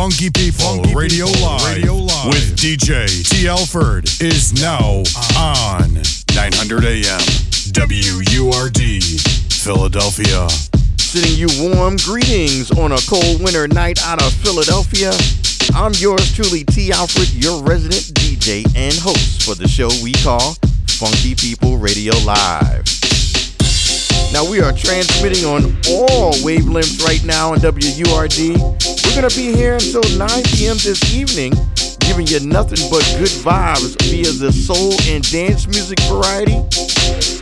Funky People Funky Radio, People Live Radio Live with DJ T. Alford is now on 900 AM WURD Philadelphia. Sending you warm greetings on a cold winter night out of Philadelphia. I'm yours truly, T. Alfred, your resident DJ and host for the show we call Funky People Radio Live. Now we are transmitting on all wavelengths right now on WURD. We're gonna be here until 9 p.m. this evening, giving you nothing but good vibes via the soul and dance music variety.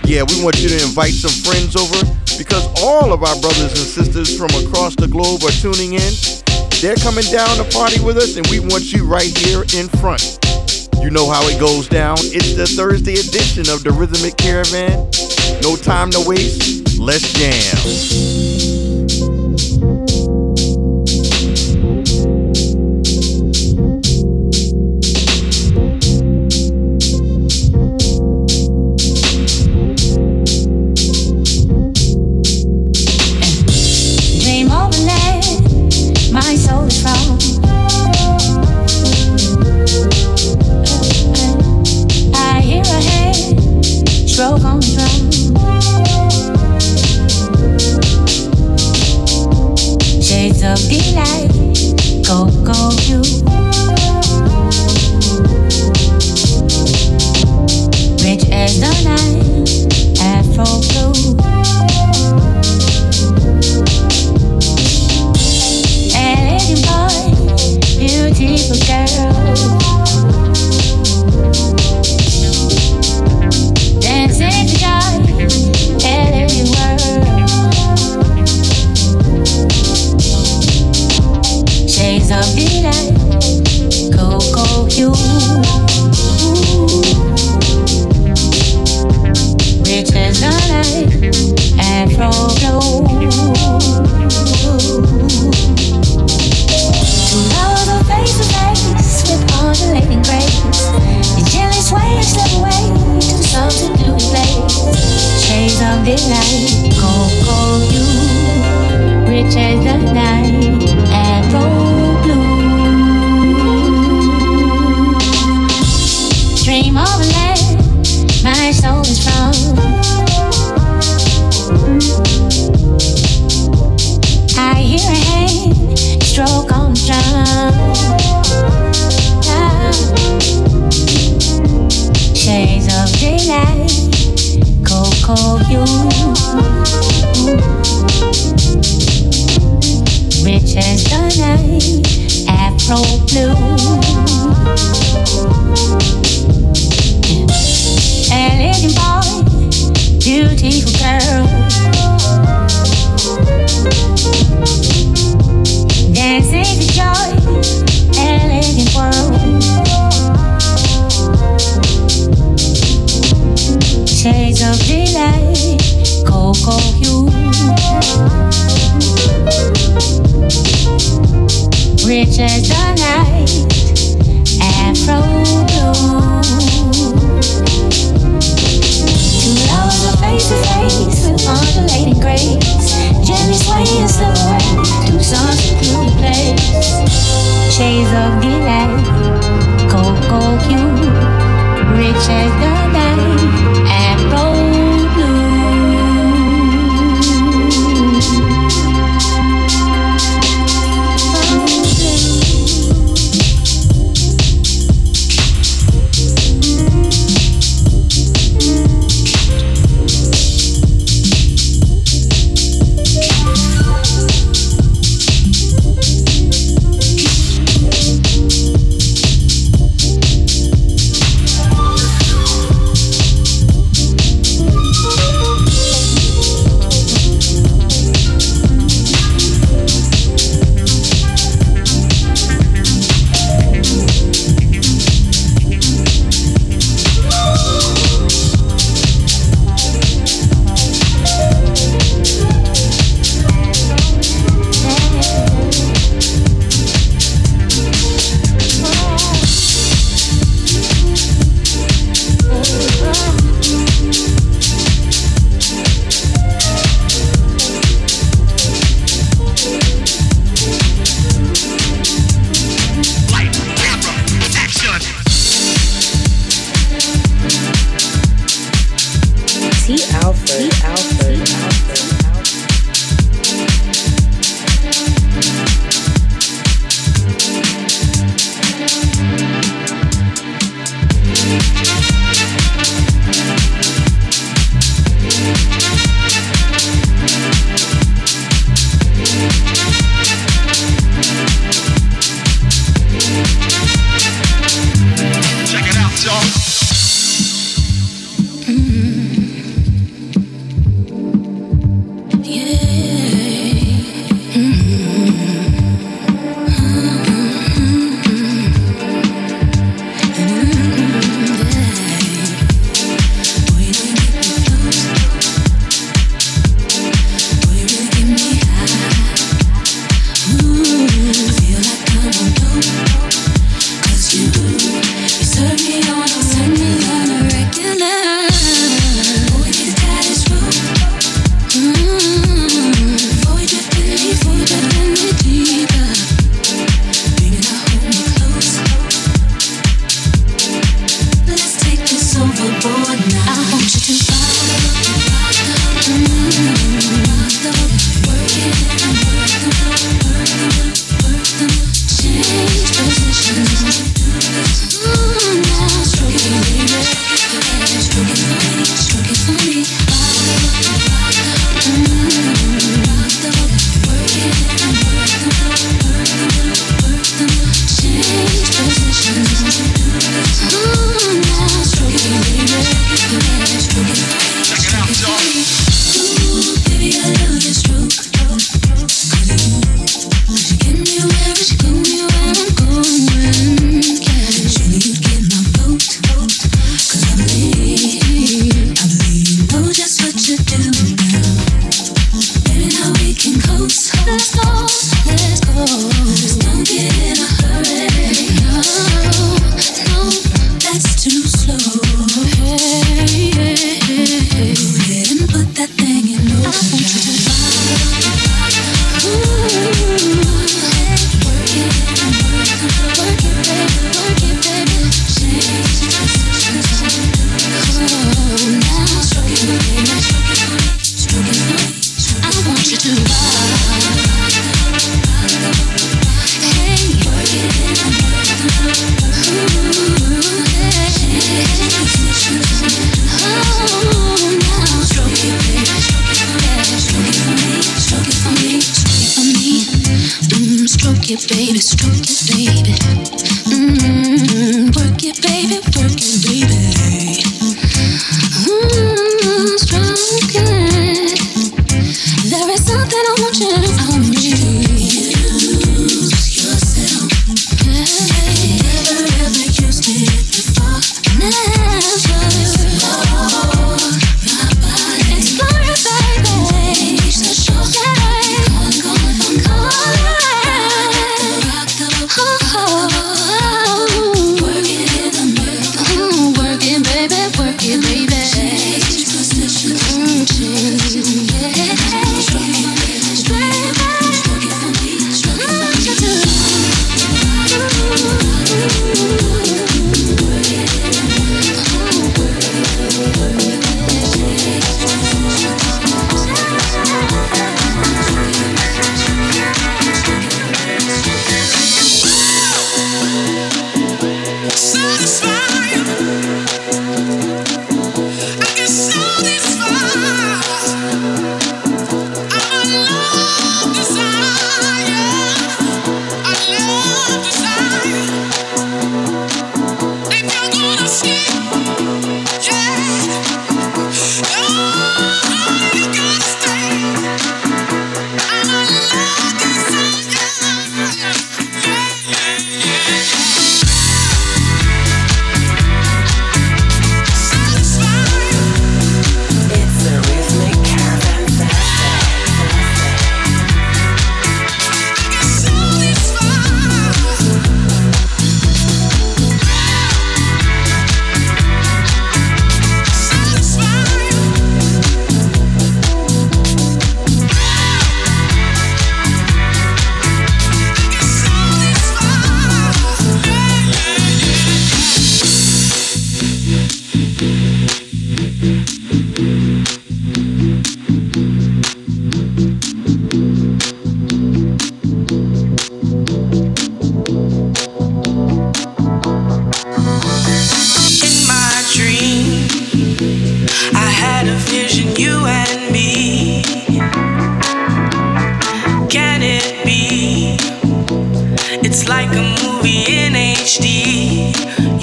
Yeah, we want you to invite some friends over because all of our brothers and sisters from across the globe are tuning in. They're coming down to party with us, and we want you right here in front. You know how it goes down. It's the Thursday edition of the Rhythmic Caravan. No time to waste. Let's jam. Just. is true.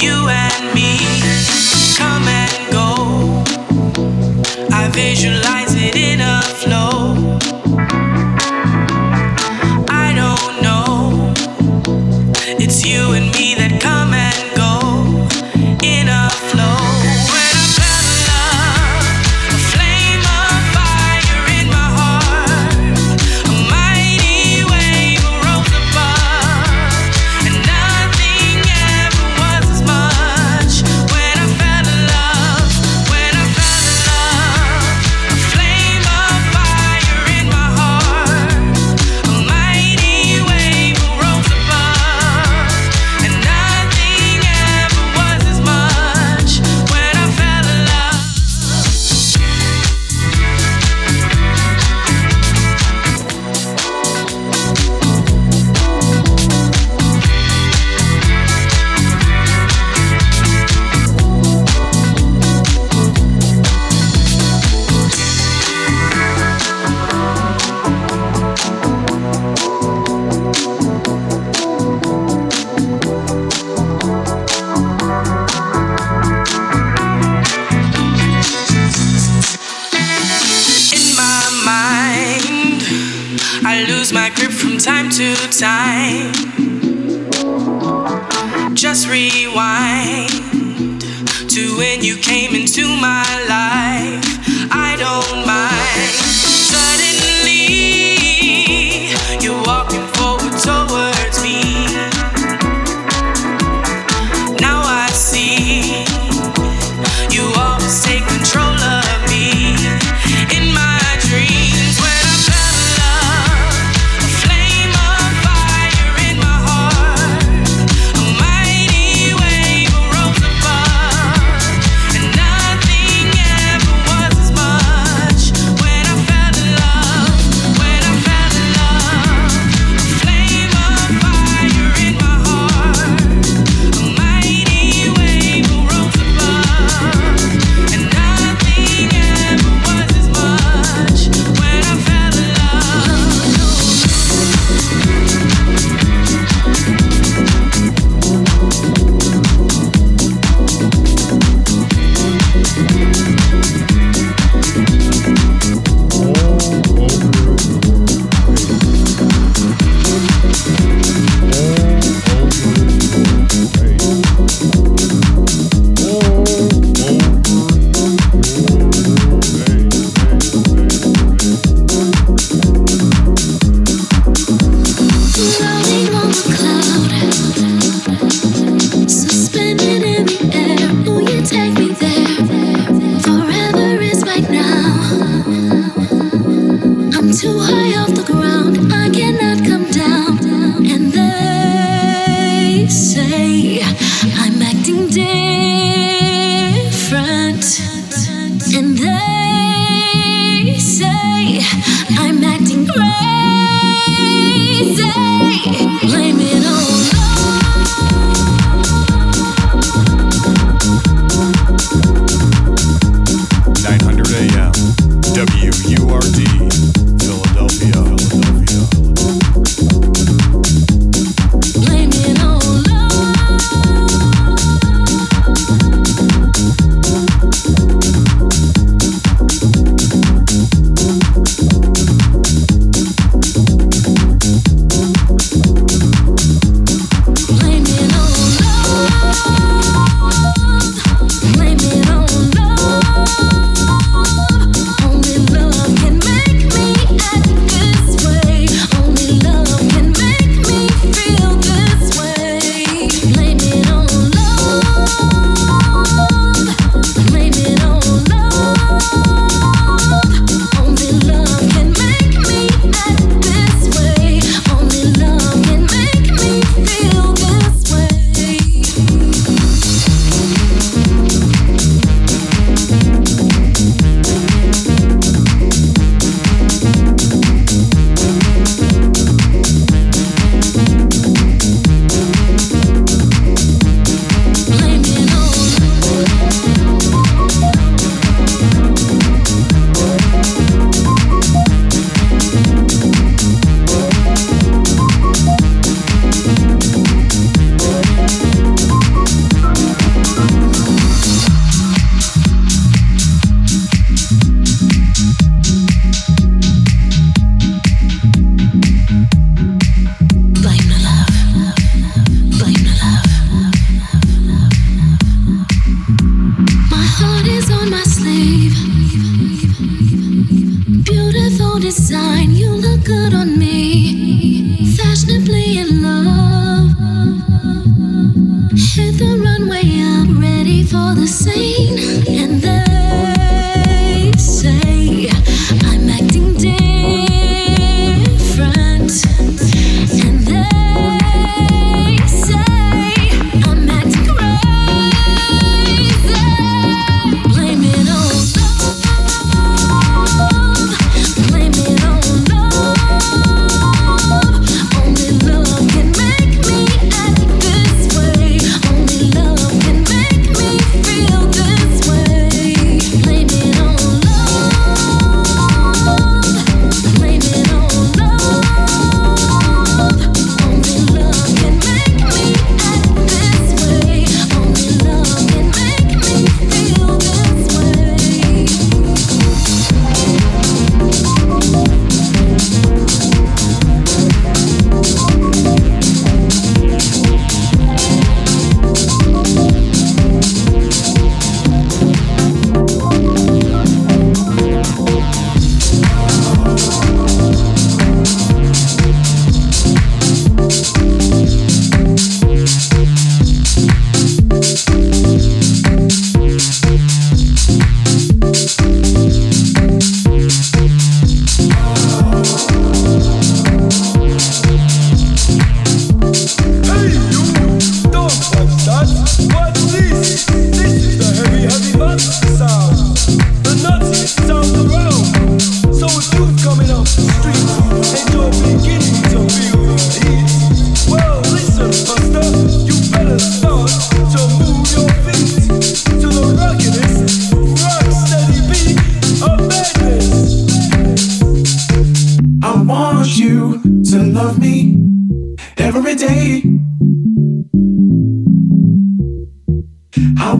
I don't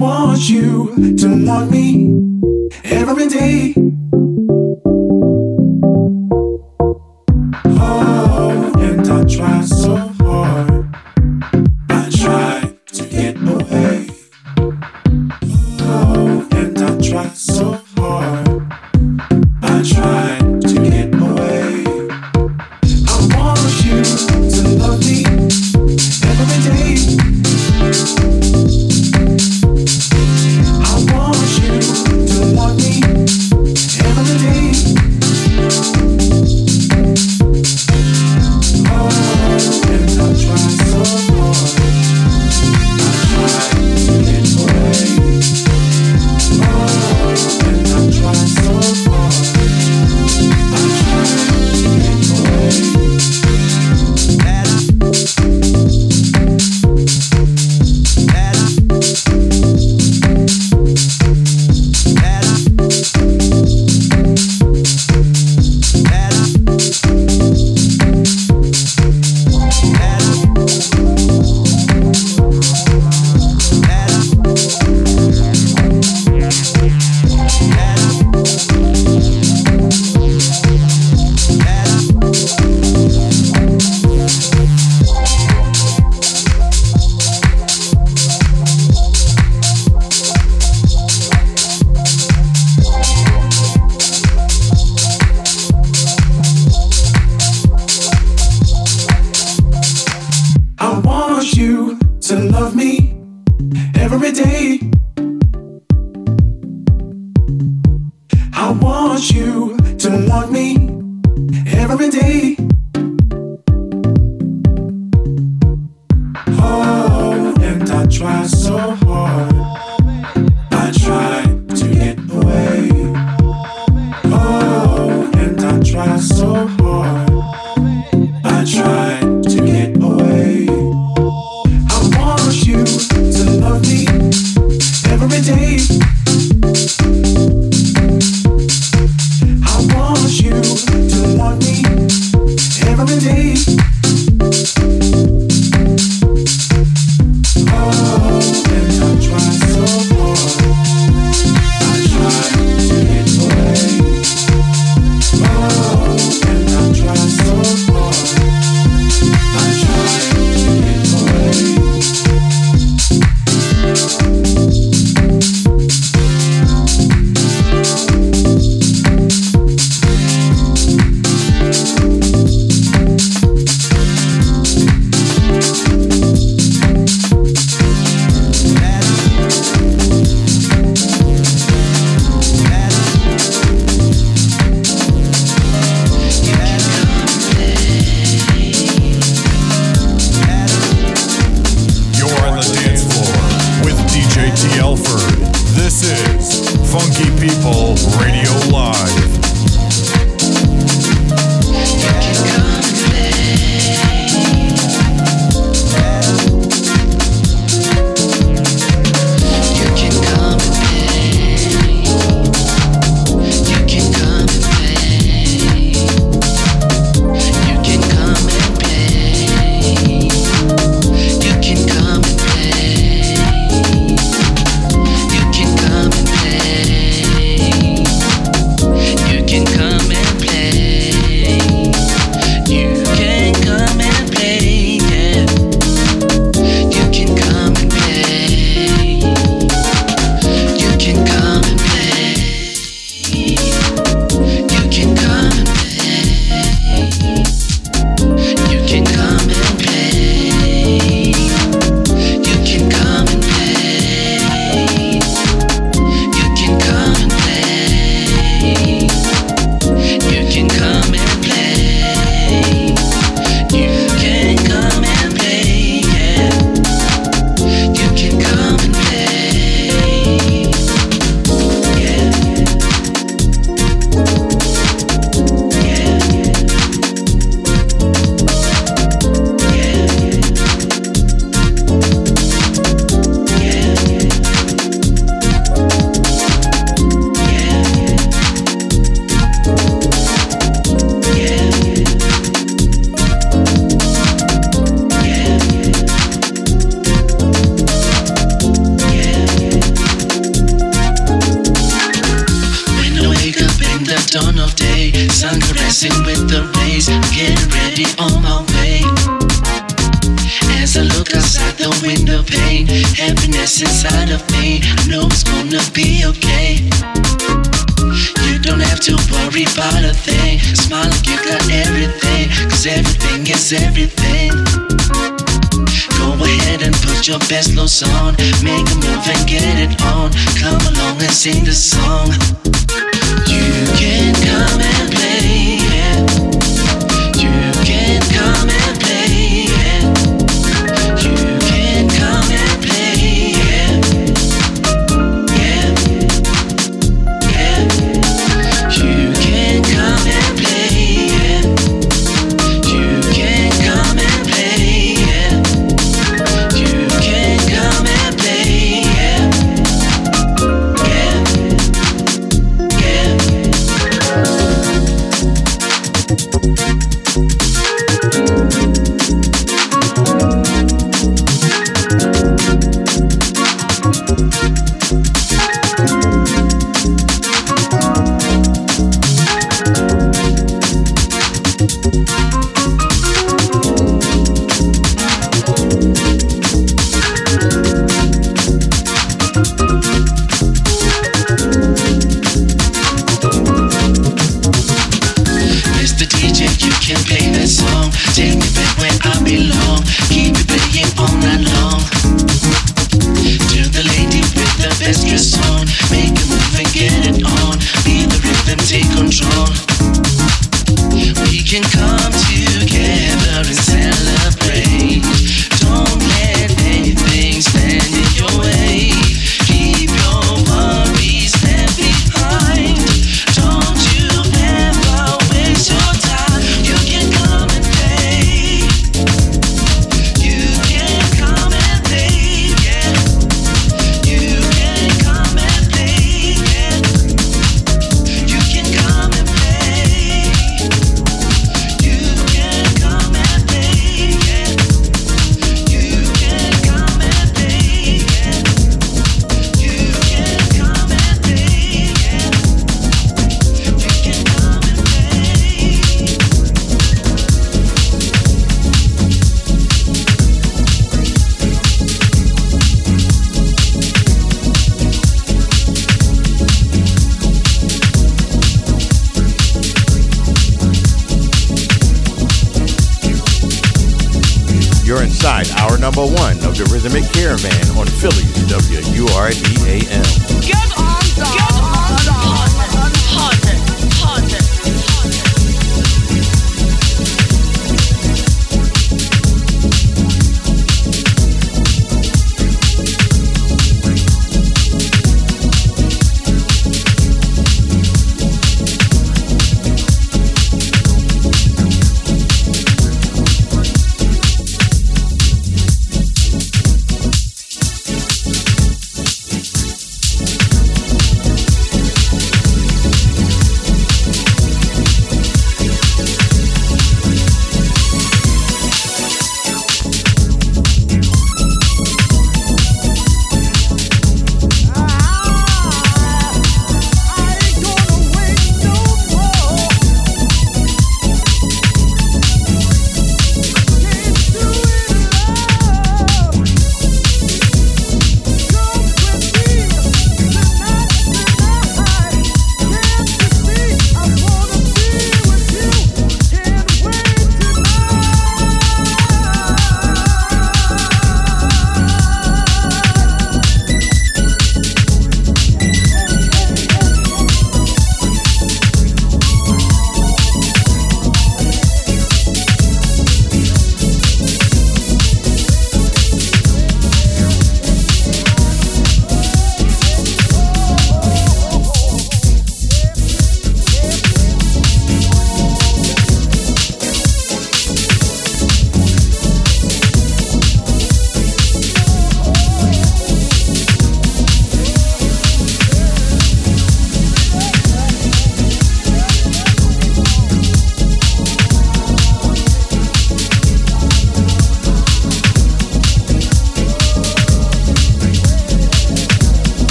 want you to want me every day. Oh, and I try so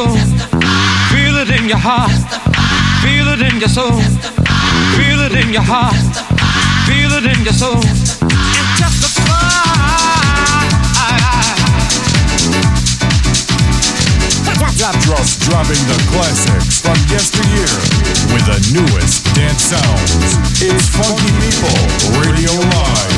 soul. Feel it in your heart. Feel it in your soul. Feel it in your heart. Feel it in your soul. Dropping the classics from yesteryear with the newest dance sounds. It's Funky People Radio Live.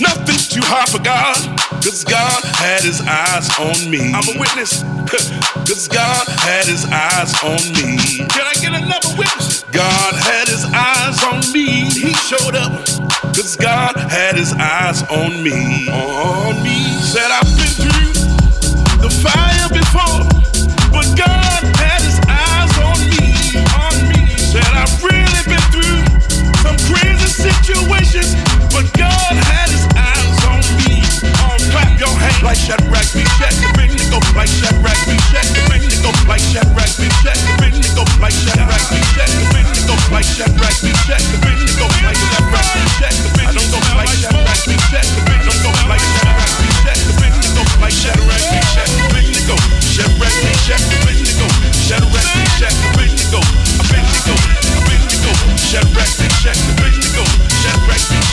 Nothing's too hard for God. Cause God had his eyes on me. I'm a witness. Cause God had his eyes on me. Can I get another witness? God had his eyes on me. He showed up. Cause God had his eyes on me. On me. Said I've been through the fire before. But God had his eyes on me. On me. Said I've really situations. But God had his eyes on me. Your hands like like like like like like like like like Chef Rex and check the to go. Chef Rex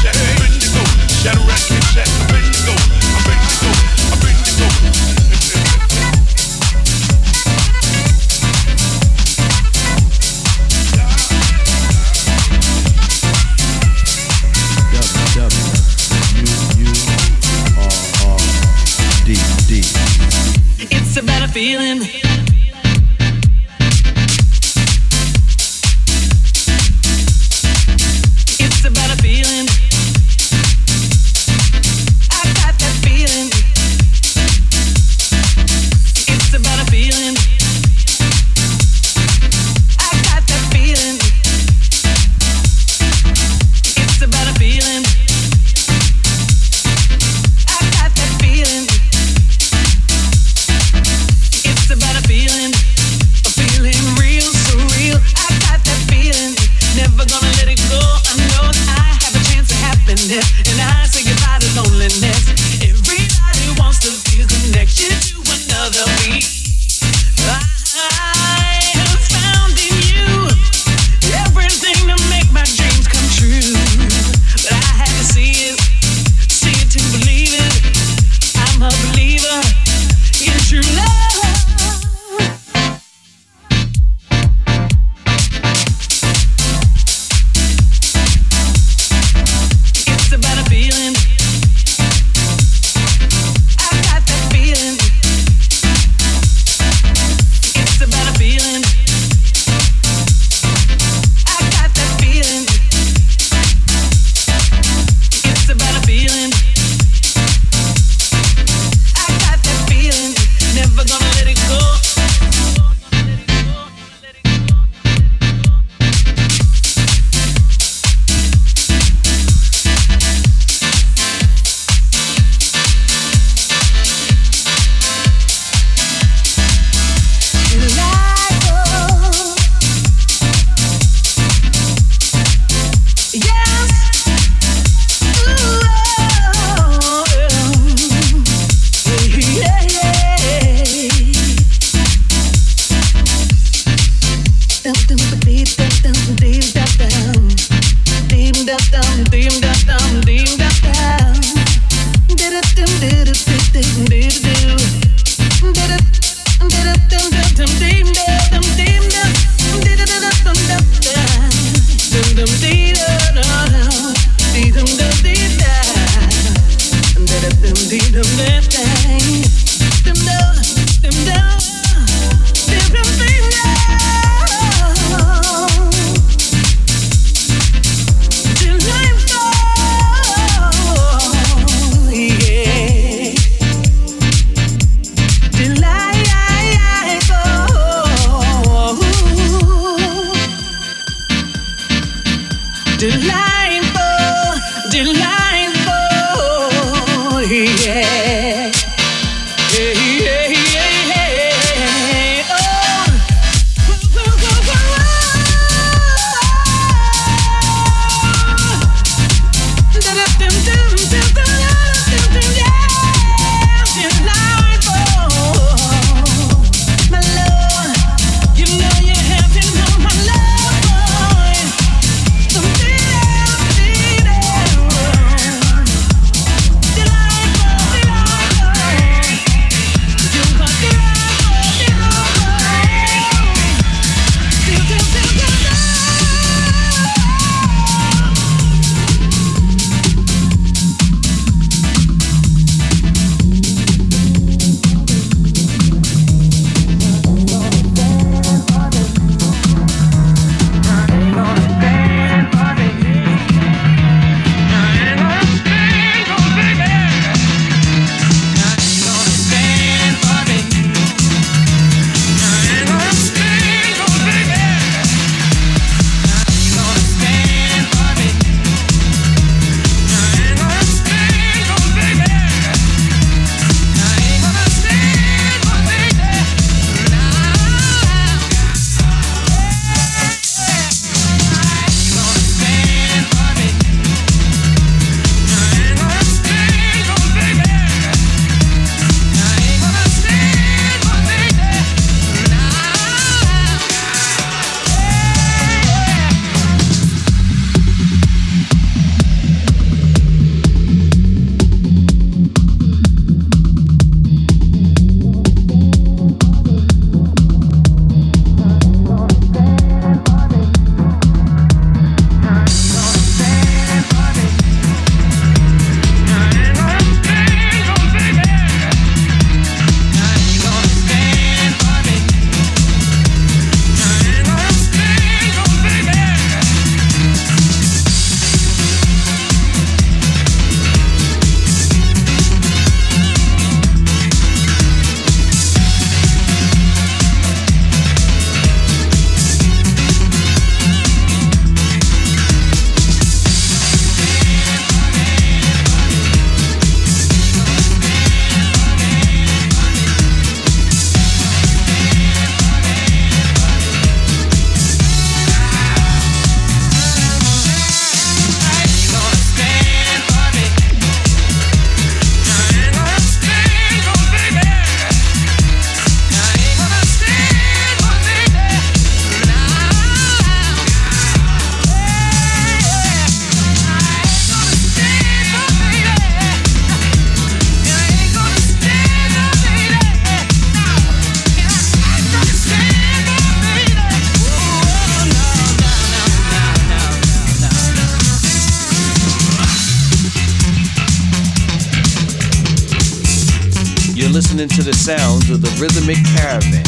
Rhythmic Caravan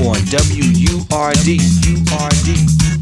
on WURD. URD.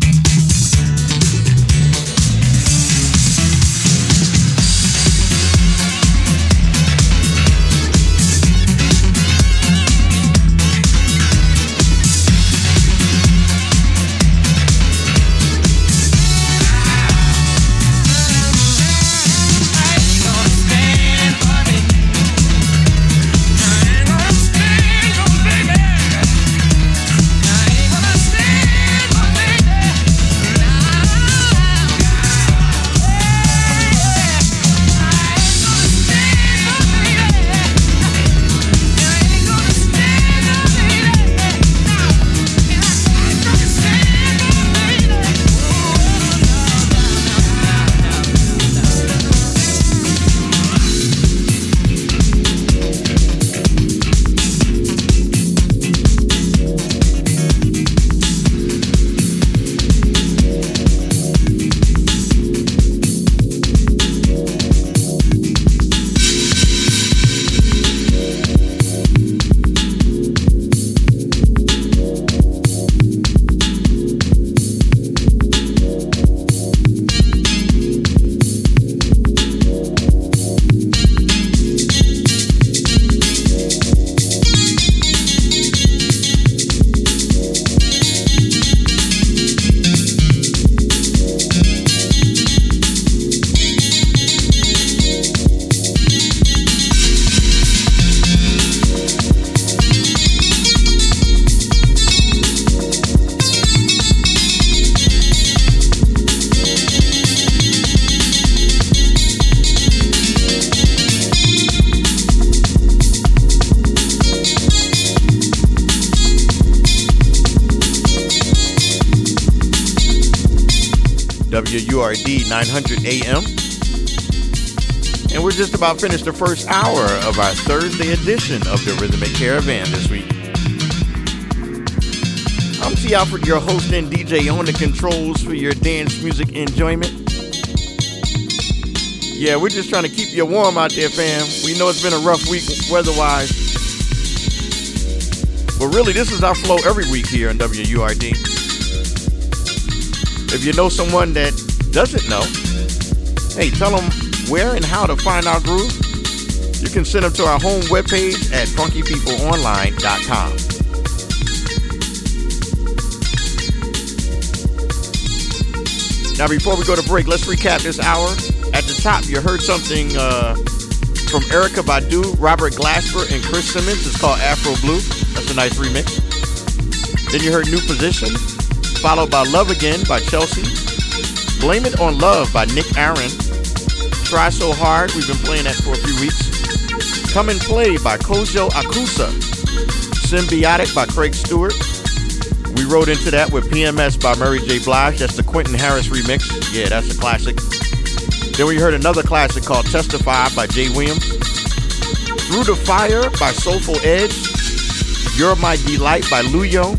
About finished the first hour of our Thursday edition of the Rhythmic Caravan this week. I'm T. Alfred, your host and DJ on the controls for your dance music enjoyment. Yeah, we're just trying to keep you warm out there, fam. We know it's been a rough week weather-wise. But really, this is our flow every week here on WURD. If you know someone that doesn't know, hey, tell them where and how to find our groove. You can send them to our home webpage at funkypeopleonline.com. Now, before we go to break, let's recap this hour. At the top, you heard something uh, from Erykah Badu, Robert Glasper, and Chris Simmonds. It's called Afro Blue. That's a nice remix. Then you heard New Position, followed by Love Again by Chelsea. Blame It on Love by Nick Ahren. Try So Hard, we've been playing that for a few weeks. Come and Play by Kojo Akusa. Symbiotic by Craig Stewart. We rode into that with PMS by Mary J. Blige. That's the Quentin Harris remix. Yeah, that's a classic. Then we heard another classic called Testify by Jay Williams. Through the Fire by Soulfuledge. You're My Delight by Luyo.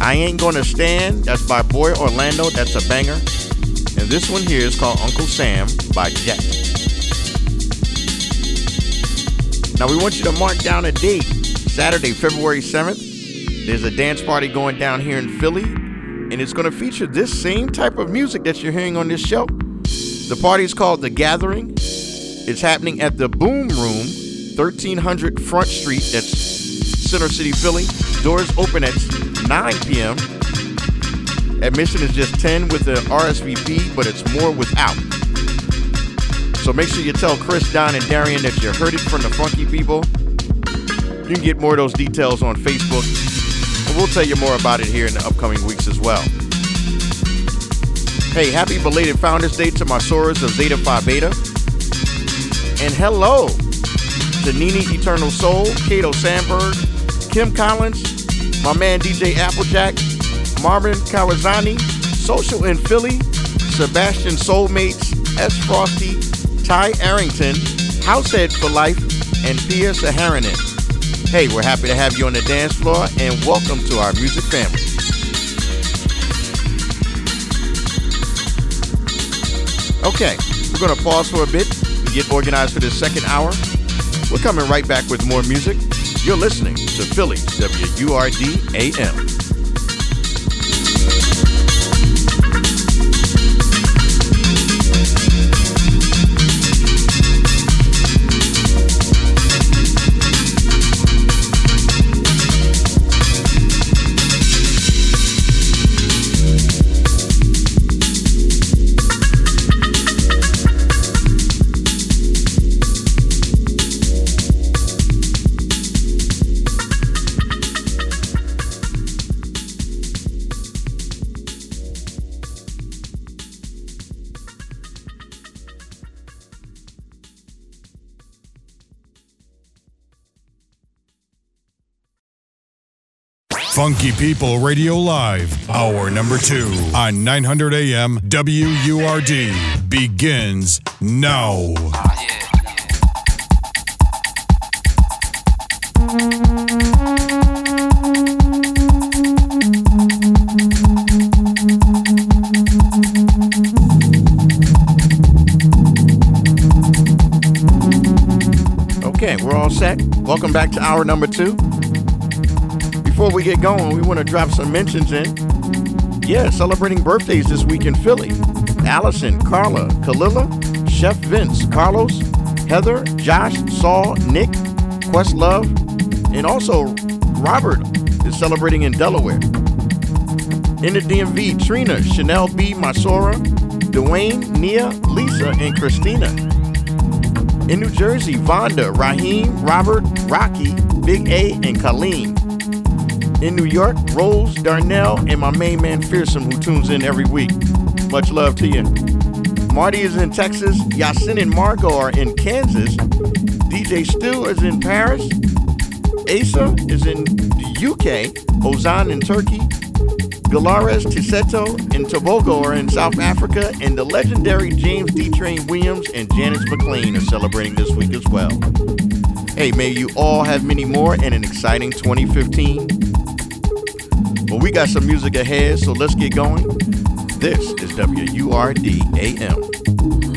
I Ain't Gonna Stand. That's by Boy Orlando. That's a banger. And this one here is called Uncle Sam by Jett. Now we want you to mark down a date. Saturday, February 7th. There's a dance party going down here in Philly, and it's going to feature this same type of music that you're hearing on this show. The party is called The Gathering. It's happening at the Boom Room, 1300 Front Street. That's Center City, Philly. Doors open at 9 p.m. Admission is just 10 with the RSVP, but it's more without. So make sure you tell Chris, Don, and Darian that you heard it from the Funky People. You can get more of those details on Facebook, and we'll tell you more about it here in the upcoming weeks as well. Hey, happy belated Founders Day to my Sorors of Zeta Phi Beta. And hello to Nini Eternal Soul, Kato Sandberg, Kim Collins, my man DJ Applejack, Marvin Kawazani, Social in Philly, Sebastian Soulmates, S. Frosty, Ty Arrington, Househead for Life, and Pia Saharinen. Hey, we're happy to have you on the dance floor and welcome to our music family. Okay, we're going to pause for a bit and get organized for this second hour. We're coming right back with more music. You're listening to Philly's WURD AM. Funky People Radio Live, hour number two on 900 AM WURD begins now. Okay, we're all set. Welcome back to hour number two. Before we get going, we want to drop some mentions in. Yeah, celebrating birthdays this week in Philly. Allison, Carla, Kalila, Chef Vince, Carlos, Heather, Josh, Saul, Nick, Questlove, and also Robert is celebrating in Delaware. In the DMV, Trina, Chanel B, Masora, Dwayne, Nia, Lisa, and Christina. In New Jersey, Vonda, Raheem, Robert, Rocky, Big A, and Colleen. In New York, Rose, Darnell, and my main man Fearsome, who tunes in every week. Much love to you. Marty is in Texas. Yasin and Marco are in Kansas. DJ Stu is in Paris. Asa is in the UK. Ozan in Turkey. Galares, Tiseto, and Tobogo are in South Africa, and the legendary James D. Train Williams and Janice McLean are celebrating this week as well. Hey, may you all have many more and an exciting 2015. But we got some music ahead, so let's get going. This is WURD AM.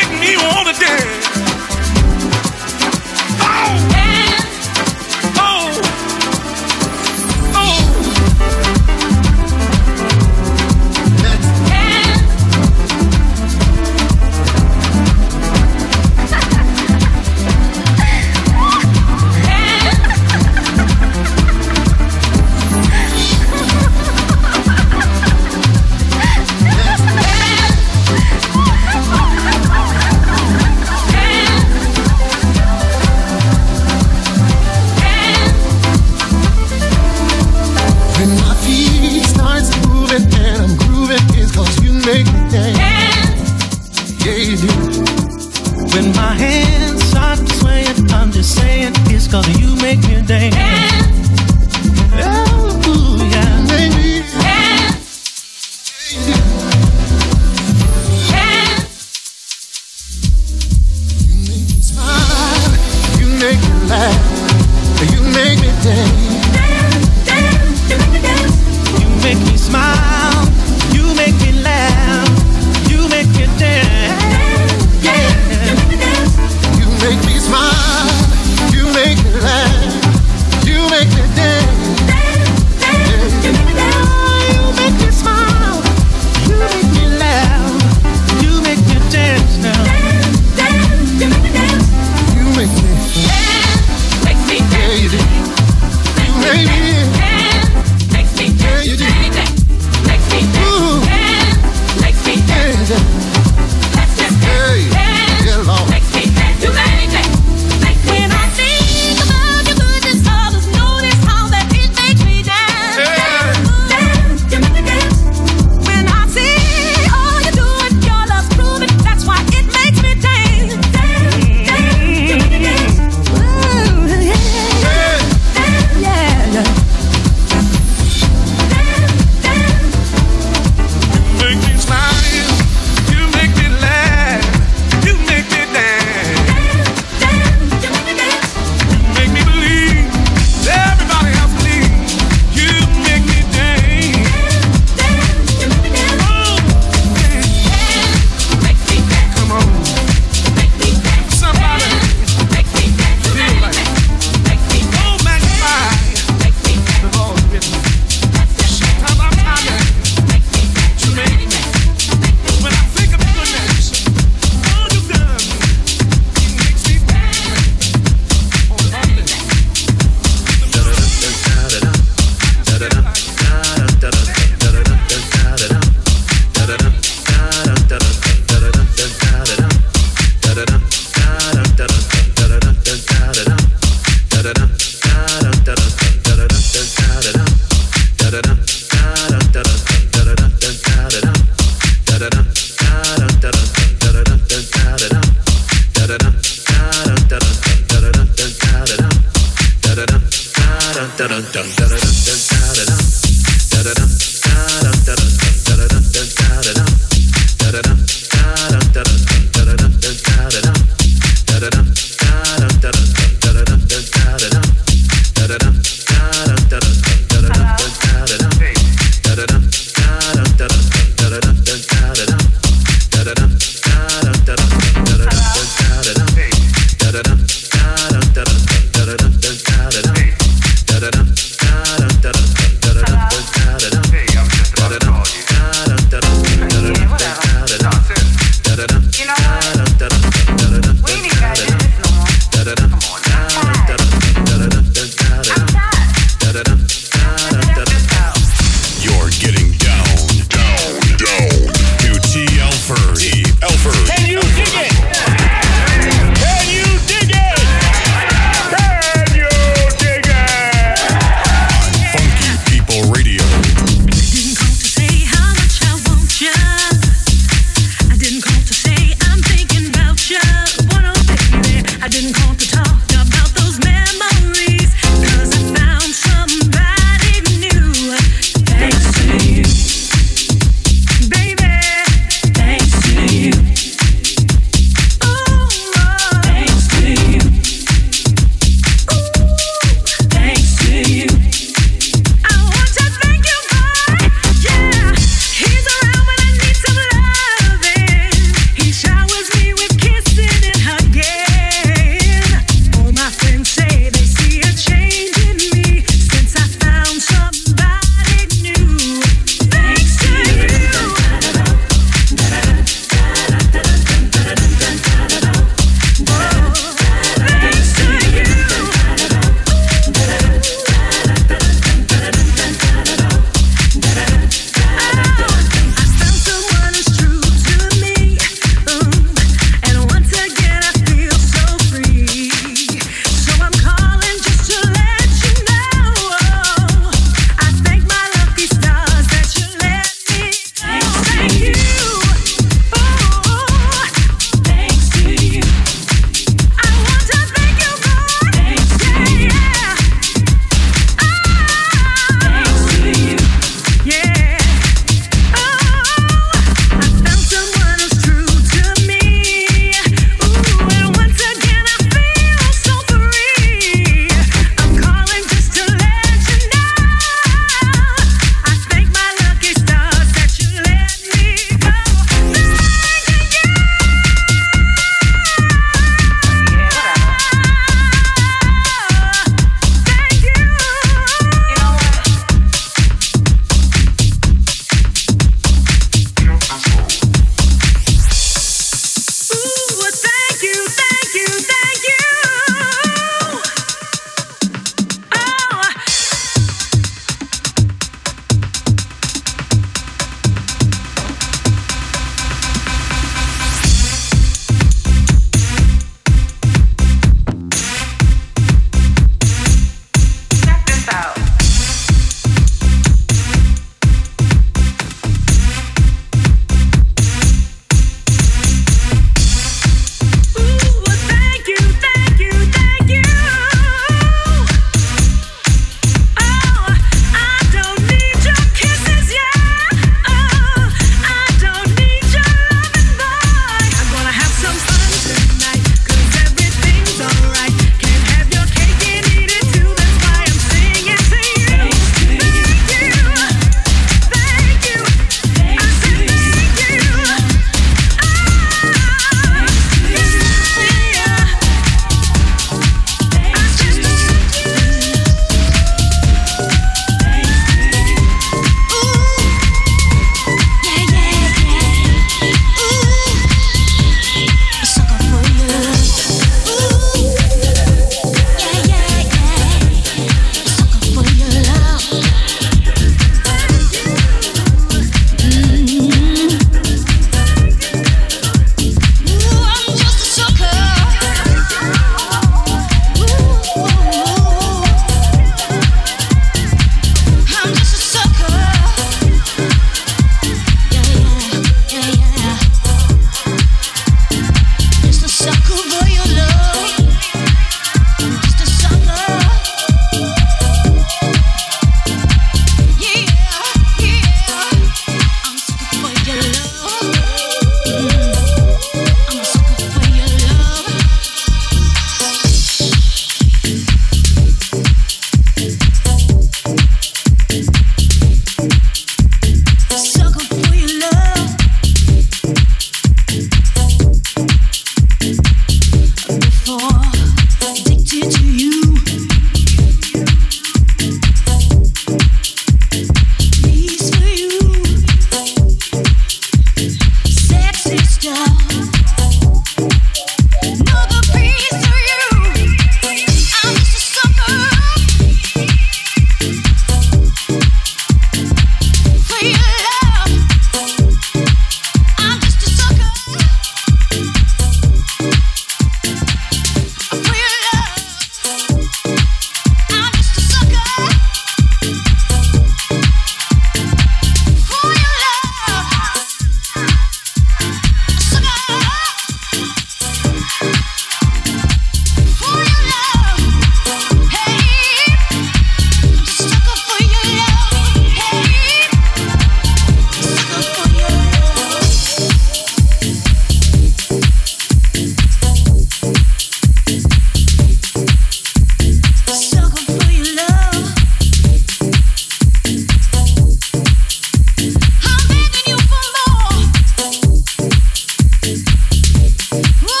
Whoa!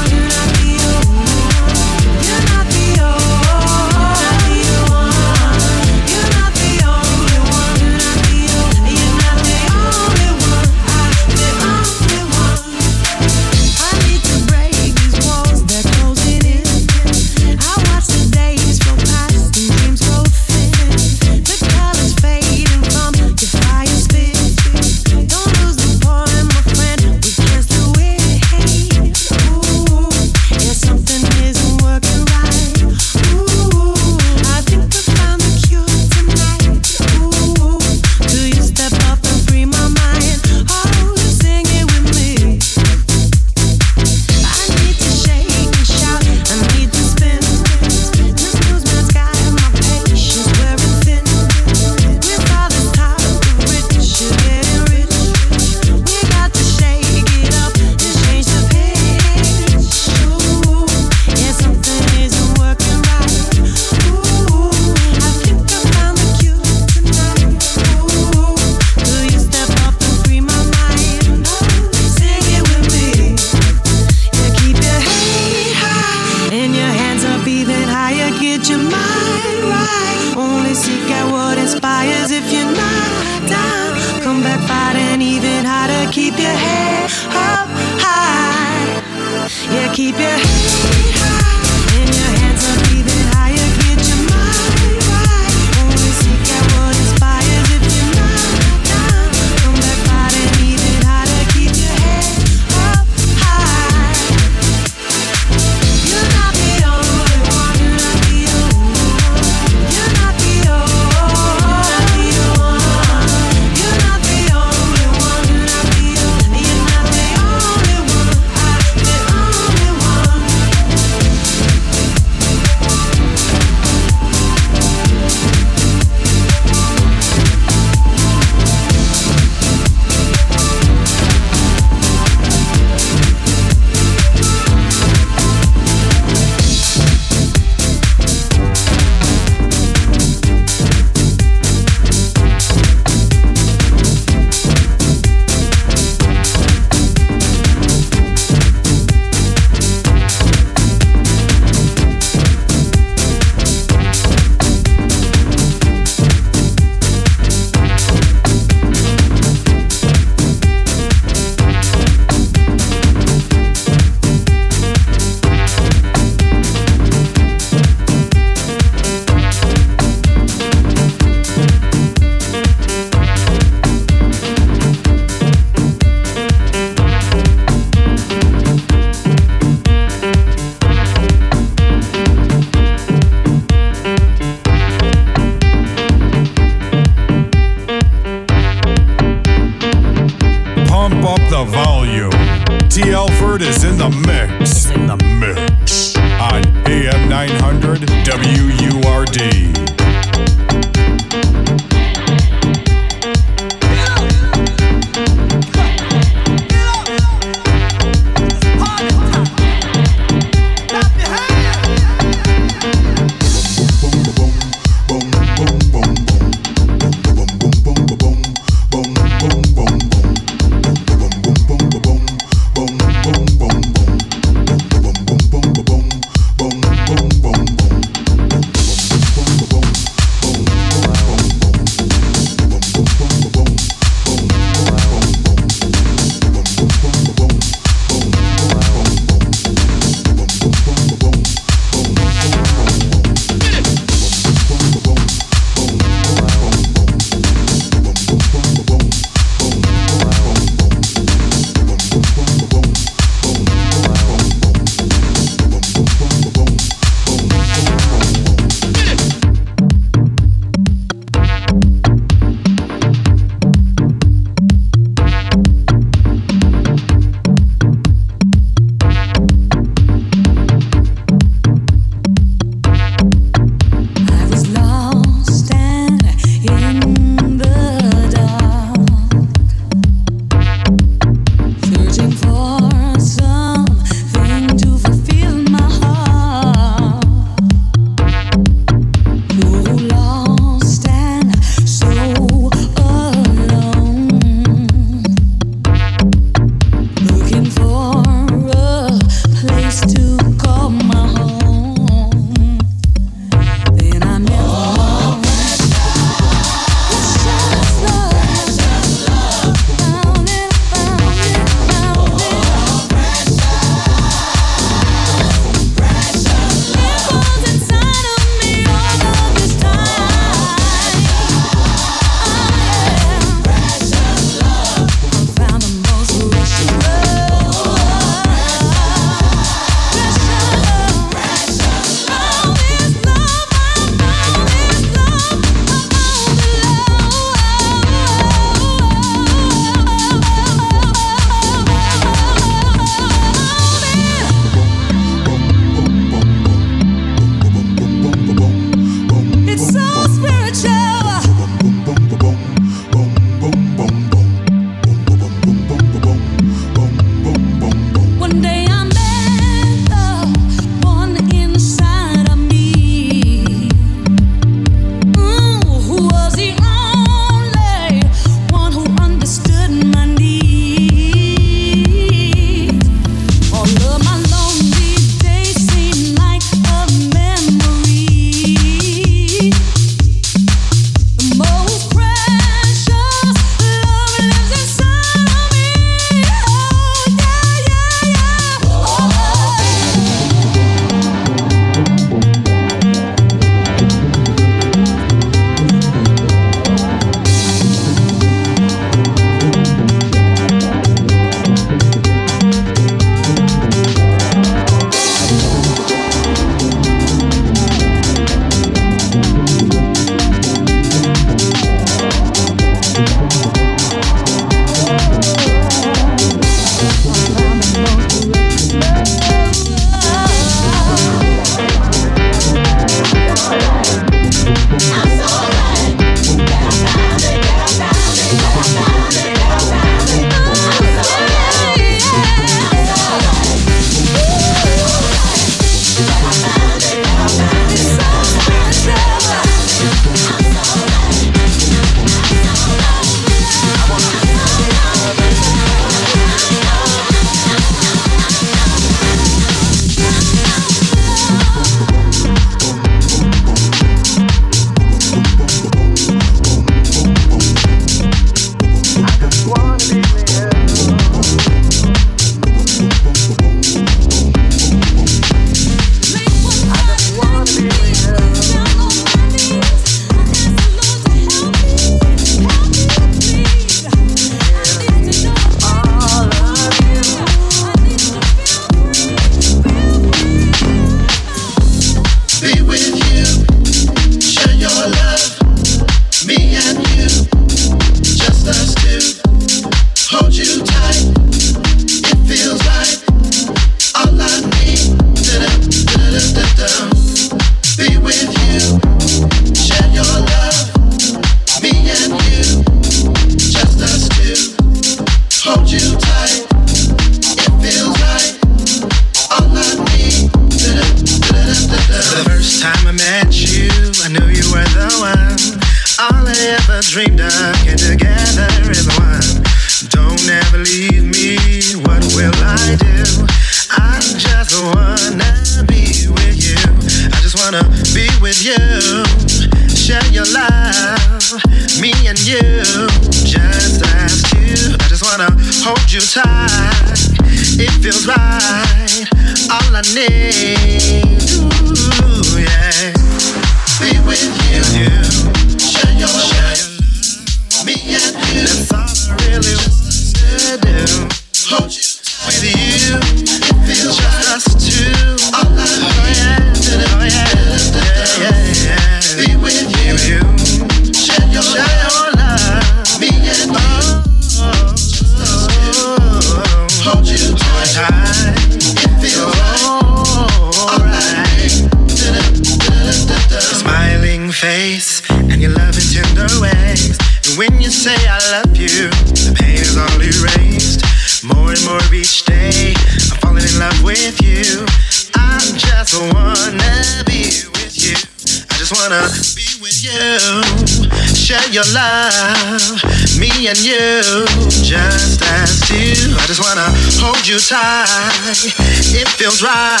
feels right.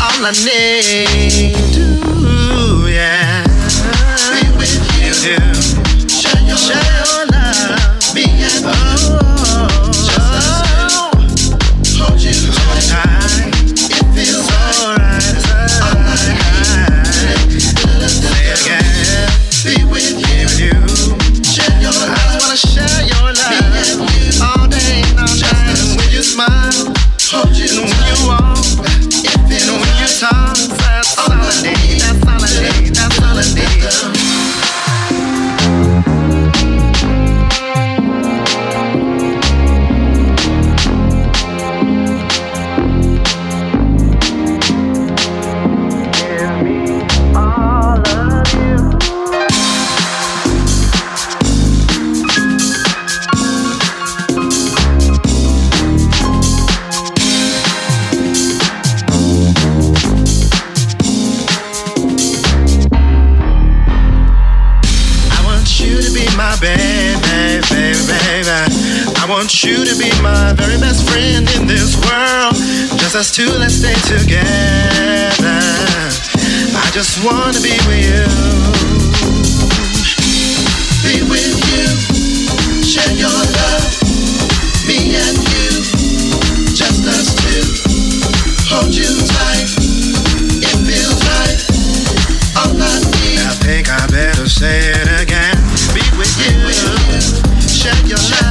All I need. baby, baby, baby. I want you to be my very best friend in this world. Just us two, let's stay together. I just wanna be with you. Be with you, share your love, me and you, just us two. Hold you tight, it feels right. All I need. I think I better say it again share your life.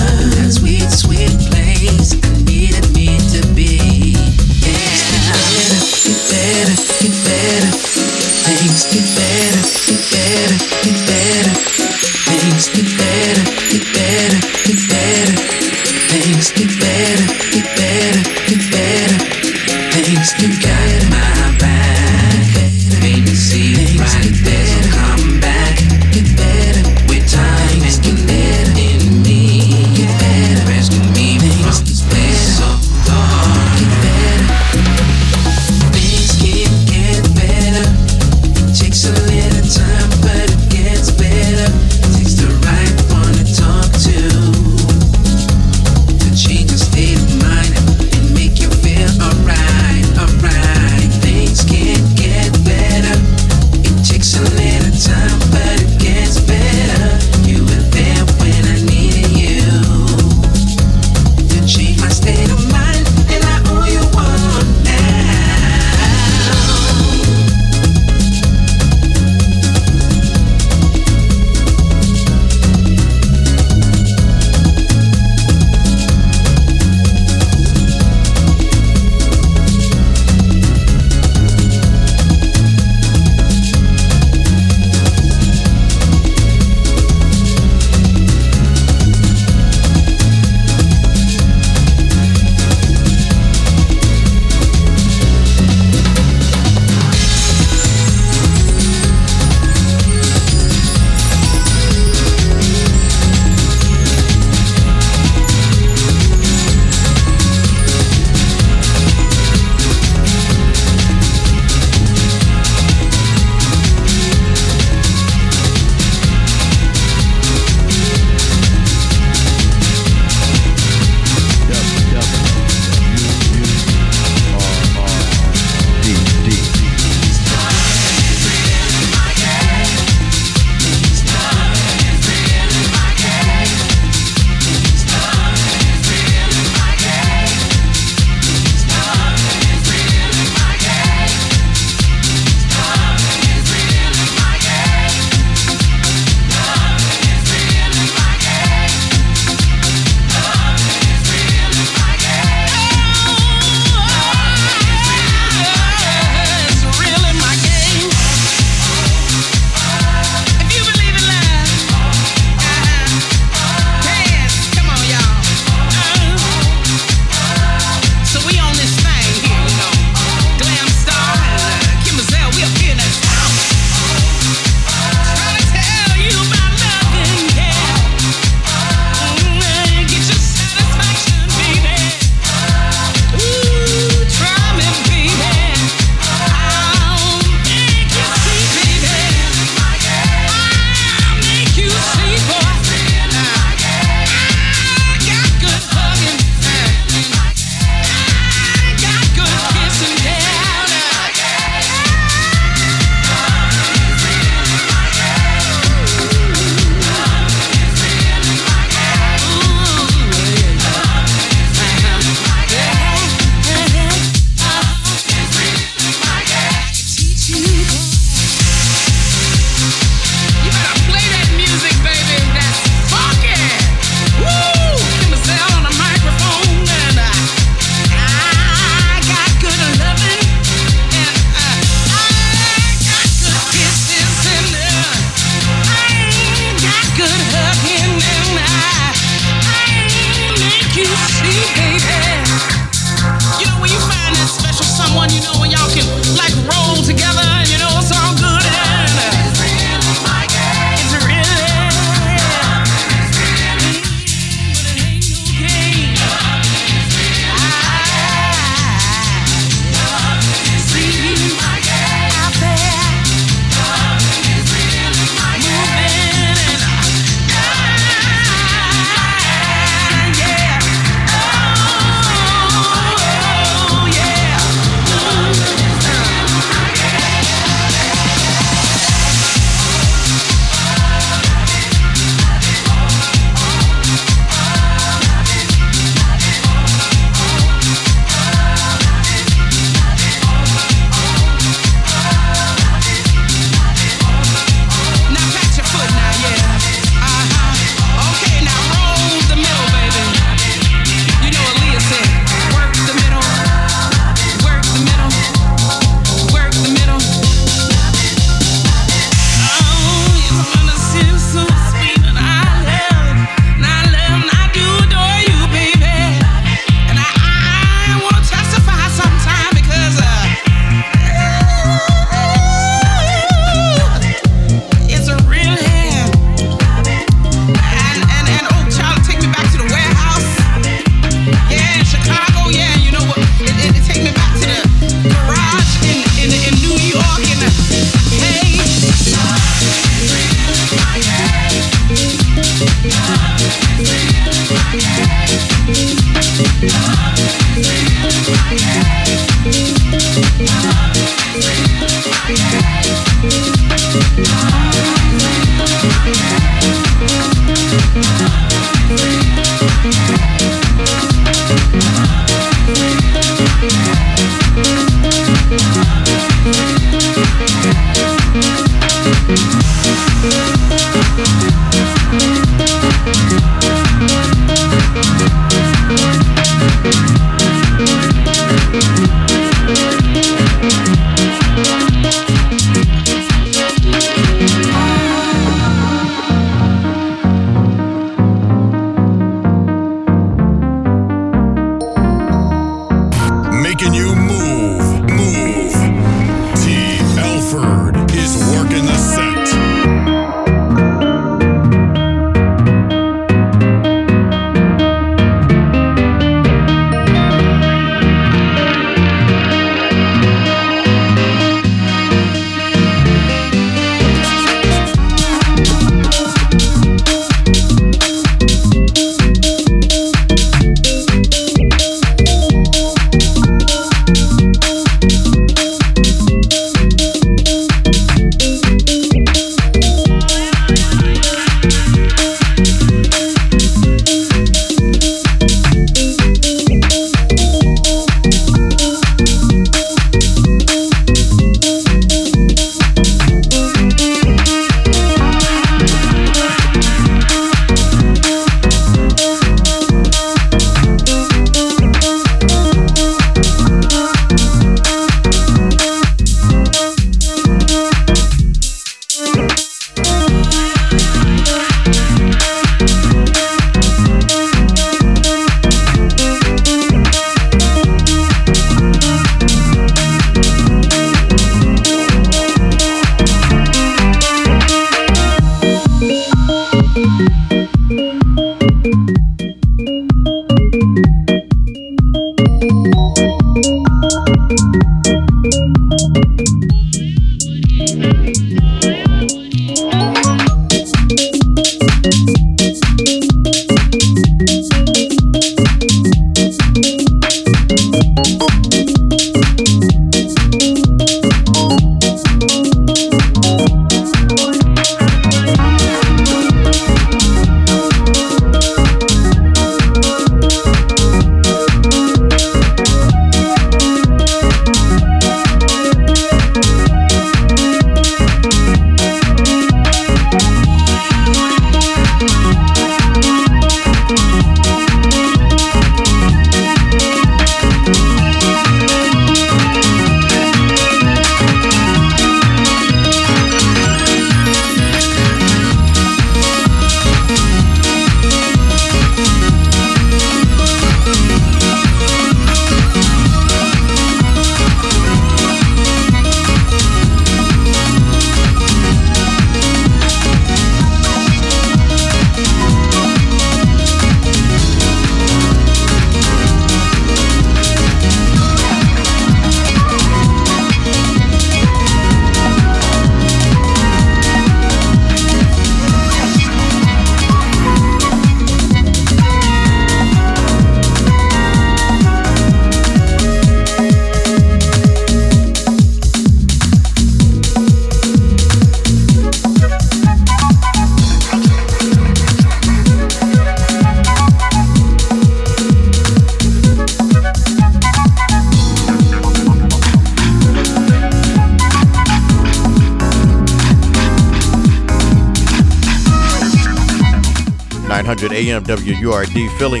WURD Philly.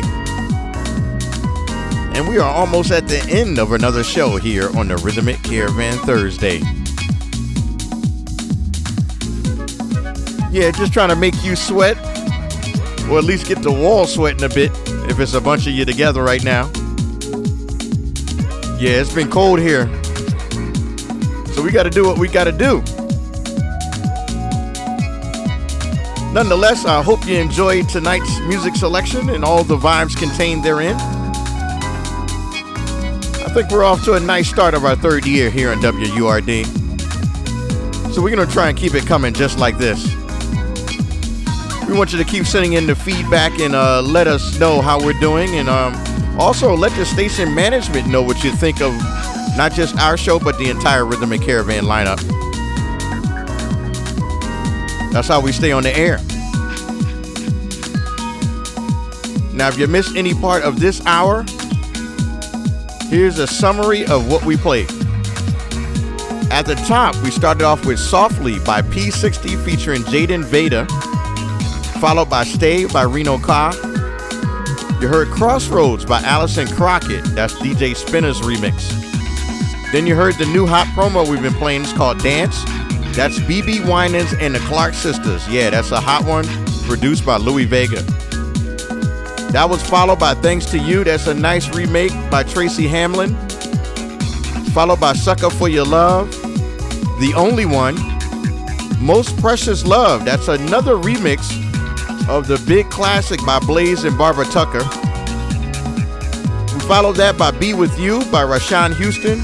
And we are almost at the end of another show here on the Rhythmic Caravan Thursday. Yeah, just trying to make you sweat, or at least get the wall sweating a bit if it's a bunch of you together right now. Yeah, it's been cold here. So we got to do what we got to do. Nonetheless, I hope you enjoyed tonight's music selection and all the vibes contained therein. I think we're off to a nice start of our third year here on WURD. So we're going to try and keep it coming just like this. We want you to keep sending in the feedback and uh, let us know how we're doing. And um, also let the station management know what you think of not just our show, but the entire Rhythm and Caravan lineup. That's how we stay on the air. Now, if you missed any part of this hour, here's a summary of what we played. At the top, we started off with Softly by P60 featuring Jadiene Veda, followed by Stay by Reno Ka. You heard Crossroads by Alison Crockett, that's DJ Spinna's remix. Then you heard the new hot promo we've been playing, it's called Dance. That's BeBe Winans and the Clark Sisters. Yeah, that's a hot one, produced by Louie Vega. That was followed by Thanks to You, that's a nice remake by Tracy Hamlin. Followed by Sucker for Your Love, The Only One, Most Precious Love, that's another remix of the big classic by Blaze and Barbara Tucker. We followed that by Be With You by RaShaan Houston,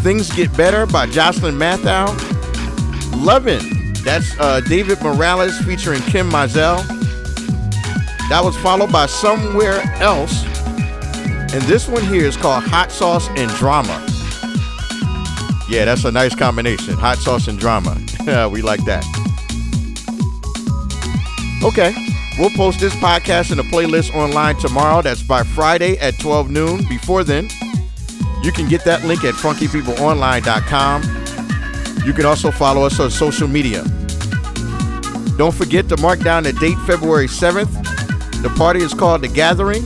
Things Get Better by Jocelyn Mathieu, Lovin', that's uh, David Morales featuring Kym Mazelle. That was followed by Somewhere Else, and this one here is called Hot Sauce and Drama. Yeah, that's a nice combination. Hot sauce and drama. we like that. Okay. We'll post this podcast in a playlist online tomorrow. That's by Friday at 12 noon. Before then, you can get that link at funkypeopleonline.com. You can also follow us on social media. Don't forget to mark down the date February 7th. The party is called The Gathering.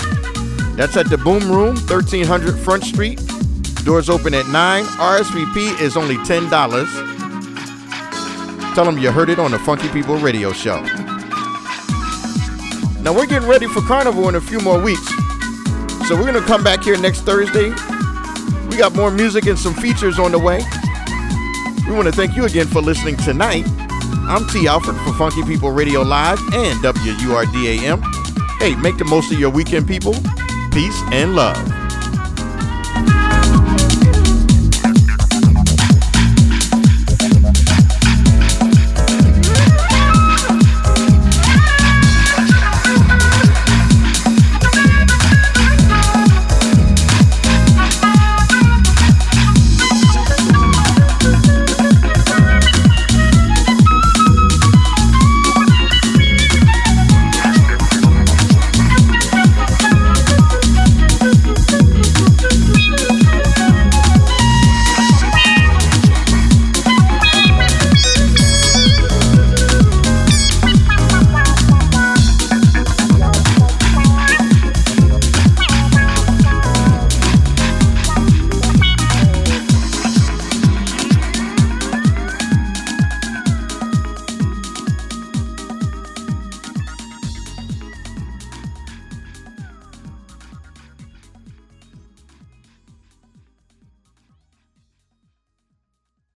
That's at the Boom Room, 1300 Front Street. Doors open at 9. RSVP is only $10. Tell them you heard it on the Funky People Radio Show. Now we're getting ready for Carnival in a few more weeks. So we're going to come back here next Thursday. We got more music and some features on the way. We want to thank you again for listening tonight. I'm T. Alfred for Funky People Radio Live and WURDAM. Hey, make the most of your weekend, people. Peace and love.